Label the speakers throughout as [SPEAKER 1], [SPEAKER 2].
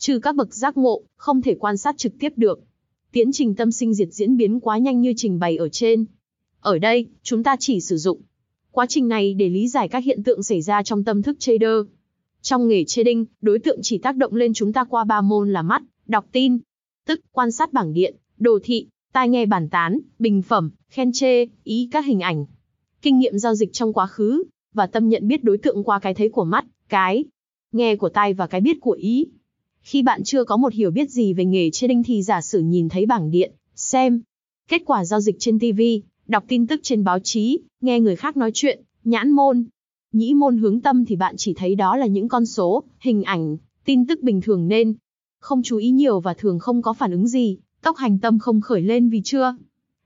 [SPEAKER 1] trừ các bậc giác ngộ, không thể quan sát trực tiếp được. Tiến trình tâm sinh diệt diễn biến quá nhanh như trình bày ở trên. Ở đây, chúng ta chỉ sử dụng quá trình này để lý giải các hiện tượng xảy ra trong tâm thức trader. Trong nghề trading, đối tượng chỉ tác động lên chúng ta qua ba môn là mắt, đọc tin, tức quan sát bảng điện, đồ thị, tai nghe bản tán, bình phẩm, khen chê, ý các hình ảnh. Kinh nghiệm giao dịch trong quá khứ, và tâm nhận biết đối tượng qua cái thấy của mắt, cái nghe của tai và cái biết của ý. Khi bạn chưa có một hiểu biết gì về nghề trading thì giả sử nhìn thấy bảng điện, xem kết quả giao dịch trên TV, đọc tin tức trên báo chí, nghe người khác nói chuyện, nhãn môn, nhĩ môn hướng tâm thì bạn chỉ thấy đó là những con số, hình ảnh, tin tức bình thường nên không chú ý nhiều và thường không có phản ứng gì, tốc hành tâm không khởi lên vì chưa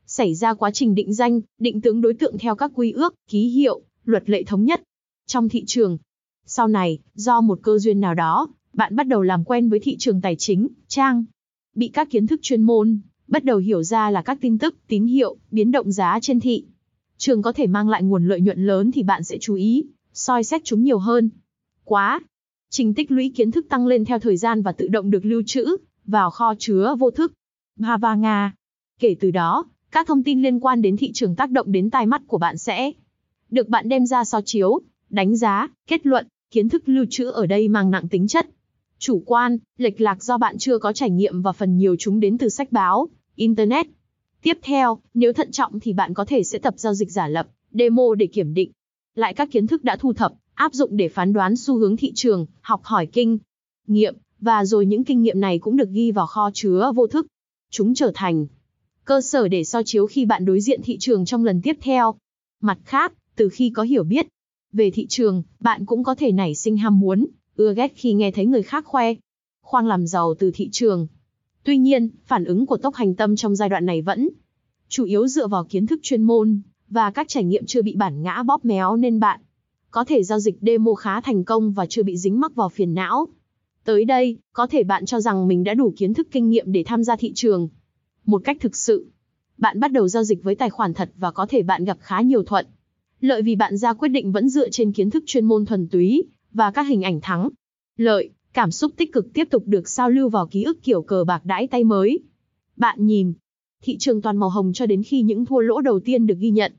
[SPEAKER 1] xảy ra quá trình định danh, định tướng đối tượng theo các quy ước, ký hiệu, luật lệ thống nhất trong thị trường. Sau này, do một cơ duyên nào đó, bạn bắt đầu làm quen với thị trường tài chính, trang, bị các kiến thức chuyên môn, bắt đầu hiểu ra là các tin tức, tín hiệu, biến động giá trên thị trường có thể mang lại nguồn lợi nhuận lớn thì bạn sẽ chú ý, soi xét chúng nhiều hơn. Quá, trình tích lũy kiến thức tăng lên theo thời gian và tự động được lưu trữ vào kho chứa vô thức. Nga. Kể từ đó, các thông tin liên quan đến thị trường tác động đến tai mắt của bạn sẽ được bạn đem ra so chiếu, đánh giá, kết luận, kiến thức lưu trữ ở đây mang nặng tính chất chủ quan, lệch lạc do bạn chưa có trải nghiệm và phần nhiều chúng đến từ sách báo, internet. Tiếp theo, nếu thận trọng thì bạn có thể sẽ tập giao dịch giả lập, demo để kiểm định lại các kiến thức đã thu thập, áp dụng để phán đoán xu hướng thị trường, học hỏi kinh nghiệm và rồi những kinh nghiệm này cũng được ghi vào kho chứa vô thức. Chúng trở thành cơ sở để so chiếu khi bạn đối diện thị trường trong lần tiếp theo. Mặt khác, từ khi có hiểu biết về thị trường, bạn cũng có thể nảy sinh ham muốn ưa ghét khi nghe thấy người khác khoe, khoang làm giàu từ thị trường. Tuy nhiên, phản ứng của tốc hành tâm trong giai đoạn này vẫn chủ yếu dựa vào kiến thức chuyên môn và các trải nghiệm chưa bị bản ngã bóp méo nên bạn có thể giao dịch demo khá thành công và chưa bị dính mắc vào phiền não. Tới đây, có thể bạn cho rằng mình đã đủ kiến thức kinh nghiệm để tham gia thị trường. Một cách thực sự, bạn bắt đầu giao dịch với tài khoản thật và có thể bạn gặp khá nhiều thuận. Lợi vì bạn ra quyết định vẫn dựa trên kiến thức chuyên môn thuần túy, và các hình ảnh thắng, lợi, cảm xúc tích cực tiếp tục được sao lưu vào ký ức kiểu cờ bạc đãi tay mới. Bạn nhìn, thị trường toàn màu hồng cho đến khi những thua lỗ đầu tiên được ghi nhận.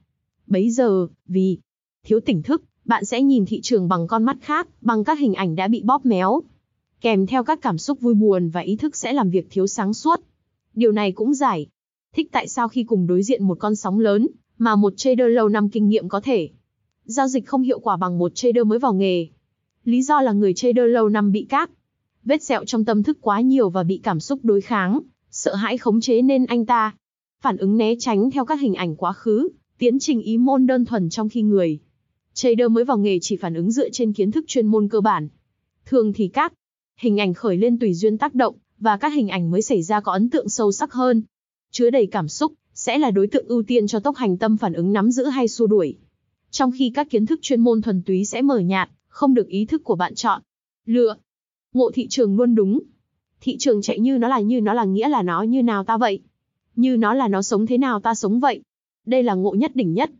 [SPEAKER 1] Bấy giờ, vì thiếu tỉnh thức, bạn sẽ nhìn thị trường bằng con mắt khác, bằng các hình ảnh đã bị bóp méo. Kèm theo các cảm xúc vui buồn và ý thức sẽ làm việc thiếu sáng suốt. Điều này cũng giải thích tại sao khi cùng đối diện một con sóng lớn, mà một trader lâu năm kinh nghiệm có thể giao dịch không hiệu quả bằng một trader mới vào nghề. Lý do là người chơi đơ lâu năm bị các vết sẹo trong tâm thức quá nhiều và bị cảm xúc đối kháng, sợ hãi khống chế nên anh ta phản ứng né tránh theo các hình ảnh quá khứ, tiến trình ý môn đơn thuần trong khi người trader mới vào nghề chỉ phản ứng dựa trên kiến thức chuyên môn cơ bản. Thường thì các hình ảnh khởi lên tùy duyên tác động và các hình ảnh mới xảy ra có ấn tượng sâu sắc hơn, chứa đầy cảm xúc sẽ là đối tượng ưu tiên cho tốc hành tâm phản ứng nắm giữ hay xua đuổi. Trong khi các kiến thức chuyên môn thuần túy sẽ mở nhạt, không được ý thức của bạn chọn. Lựa. Ngộ thị trường luôn đúng. Thị trường chạy như nó là như nó là nghĩa là nó như nào ta vậy. Như nó là nó sống thế nào ta sống vậy. Đây là ngộ nhất đỉnh nhất.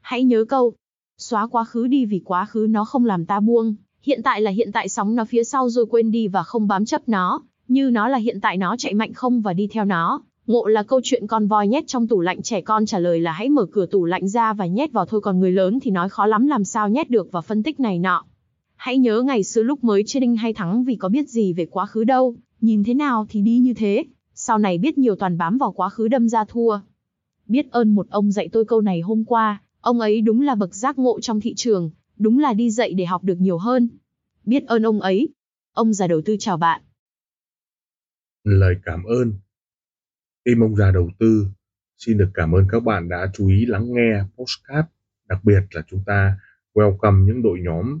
[SPEAKER 1] Hãy nhớ câu. Xóa quá khứ đi vì quá khứ nó không làm ta buông. Hiện tại là hiện tại sóng nó phía sau rồi quên đi và không bám chấp nó. Như nó là hiện tại nó chạy mạnh không và đi theo nó. Ngộ là câu chuyện con voi nhét trong tủ lạnh, trẻ con trả lời là hãy mở cửa tủ lạnh ra và nhét vào thôi, còn người lớn thì nói khó lắm, làm sao nhét được và phân tích này nọ. Hãy nhớ ngày xưa lúc mới trading hay thắng vì có biết gì về quá khứ đâu, nhìn thế nào thì đi như thế, sau này biết nhiều toàn bám vào quá khứ đâm ra thua. Biết ơn một ông dạy tôi câu này hôm qua, ông ấy đúng là bậc giác ngộ trong thị trường, đúng là đi dạy để học được nhiều hơn. Biết ơn ông ấy. Ông già đầu tư chào bạn.
[SPEAKER 2] Lời cảm ơn. Tim ông già đầu tư xin được cảm ơn các bạn đã chú ý lắng nghe postcard, đặc biệt là chúng ta welcome những đội nhóm